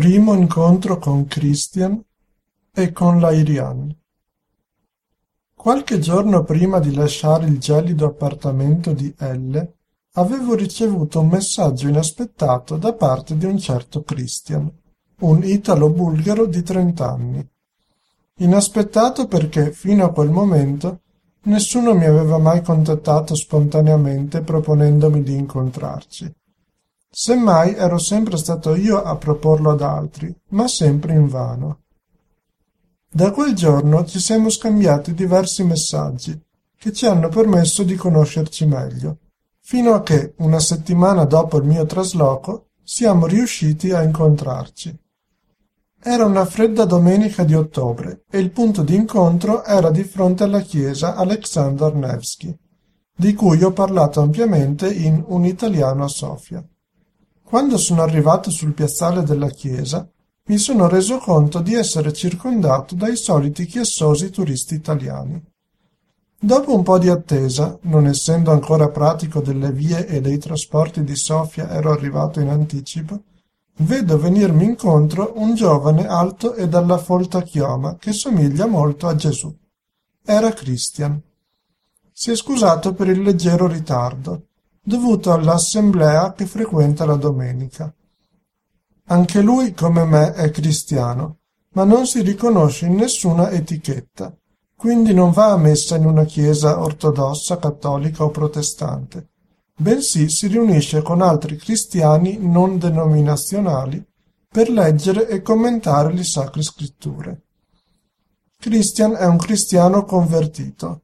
Primo incontro con Christian e con l'Airian. Qualche giorno prima di lasciare il gelido appartamento di Elle, avevo ricevuto un messaggio inaspettato da parte di un certo Christian, un italo-bulgaro di trent'anni. Inaspettato perché, fino a quel momento, nessuno mi aveva mai contattato spontaneamente proponendomi di incontrarci. Semmai ero sempre stato io a proporlo ad altri, ma sempre invano. Da quel giorno ci siamo scambiati diversi messaggi che ci hanno permesso di conoscerci meglio, fino a che, una settimana dopo il mio trasloco, siamo riusciti a incontrarci. Era una fredda domenica di ottobre e il punto di incontro era di fronte alla chiesa Alexander Nevsky, di cui ho parlato ampiamente in Un italiano a Sofia. Quando sono arrivato sul piazzale della chiesa, mi sono reso conto di essere circondato dai soliti chiassosi turisti italiani. Dopo un po' di attesa, non essendo ancora pratico delle vie e dei trasporti di Sofia ero arrivato in anticipo, vedo venirmi incontro un giovane alto e dalla folta chioma che somiglia molto a Gesù. Era Christian. Si è scusato per il leggero ritardo dovuto all'assemblea che frequenta la domenica. Anche lui, come me, è cristiano, ma non si riconosce in nessuna etichetta, quindi non va a messa in una chiesa ortodossa, cattolica o protestante, bensì si riunisce con altri cristiani non denominazionali per leggere e commentare le sacre scritture. Christian è un cristiano convertito,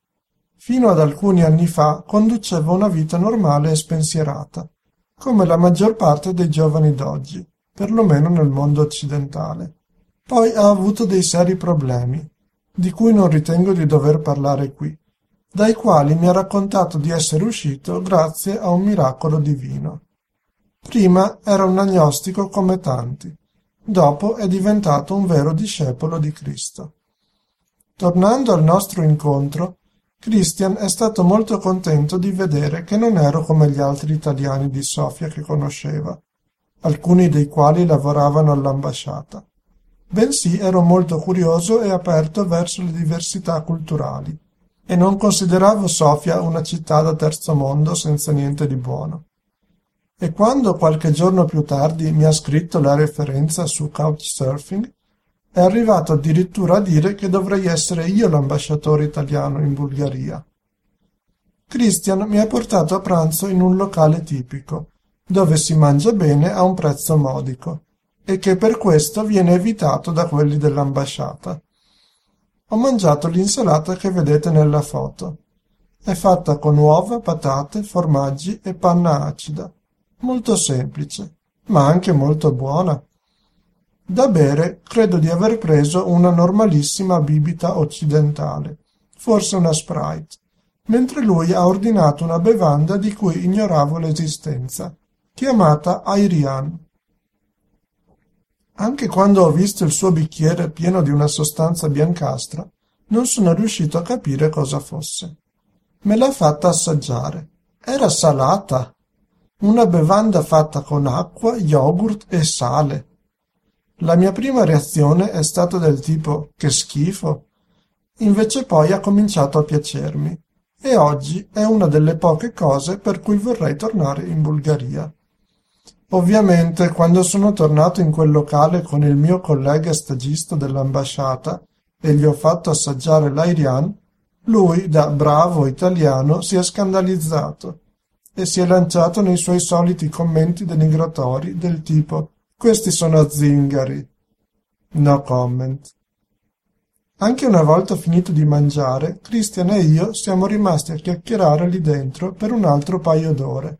Fino ad alcuni anni fa conduceva una vita normale e spensierata, come la maggior parte dei giovani d'oggi, perlomeno nel mondo occidentale. Poi ha avuto dei seri problemi, di cui non ritengo di dover parlare qui, dai quali mi ha raccontato di essere uscito grazie a un miracolo divino. Prima era un agnostico come tanti, dopo è diventato un vero discepolo di Cristo. Tornando al nostro incontro, Christian è stato molto contento di vedere che non ero come gli altri italiani di Sofia che conosceva, alcuni dei quali lavoravano all'ambasciata, bensì ero molto curioso e aperto verso le diversità culturali e non consideravo Sofia una città da terzo mondo senza niente di buono. E quando qualche giorno più tardi mi ha scritto la referenza su Couchsurfing, è arrivato addirittura a dire che dovrei essere io l'ambasciatore italiano in Bulgaria. Christian mi ha portato a pranzo in un locale tipico, dove si mangia bene a un prezzo modico, e che per questo viene evitato da quelli dell'ambasciata. Ho mangiato l'insalata che vedete nella foto. È fatta con uova, patate, formaggi e panna acida. Molto semplice, ma anche molto buona. Da bere credo di aver preso una normalissima bibita occidentale, forse una Sprite, mentre lui ha ordinato una bevanda di cui ignoravo l'esistenza, chiamata Airian. Anche quando ho visto il suo bicchiere pieno di una sostanza biancastra, non sono riuscito a capire cosa fosse. Me l'ha fatta assaggiare. Era salata. Una bevanda fatta con acqua, yogurt e sale. La mia prima reazione è stata del tipo "che schifo", invece poi ha cominciato a piacermi, e oggi è una delle poche cose per cui vorrei tornare in Bulgaria. Ovviamente, quando sono tornato in quel locale con il mio collega stagista dell'ambasciata e gli ho fatto assaggiare l'Airian, lui, da bravo italiano, si è scandalizzato e si è lanciato nei suoi soliti commenti denigratori del tipo questi sono zingari. No comment. Anche una volta finito di mangiare, Christian e io siamo rimasti a chiacchierare lì dentro per un altro paio d'ore,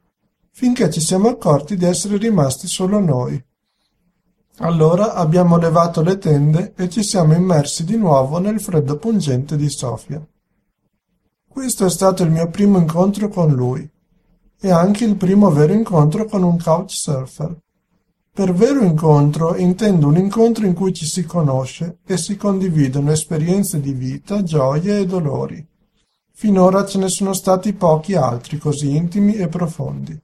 finché ci siamo accorti di essere rimasti solo noi. Allora abbiamo levato le tende e ci siamo immersi di nuovo nel freddo pungente di Sofia. Questo è stato il mio primo incontro con lui e anche il primo vero incontro con un couchsurfer. Per vero incontro intendo un incontro in cui ci si conosce e si condividono esperienze di vita, gioie e dolori. Finora ce ne sono stati pochi altri così intimi e profondi.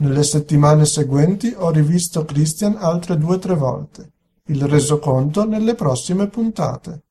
Nelle settimane seguenti ho rivisto Christian altre due o tre volte. Il resoconto nelle prossime puntate.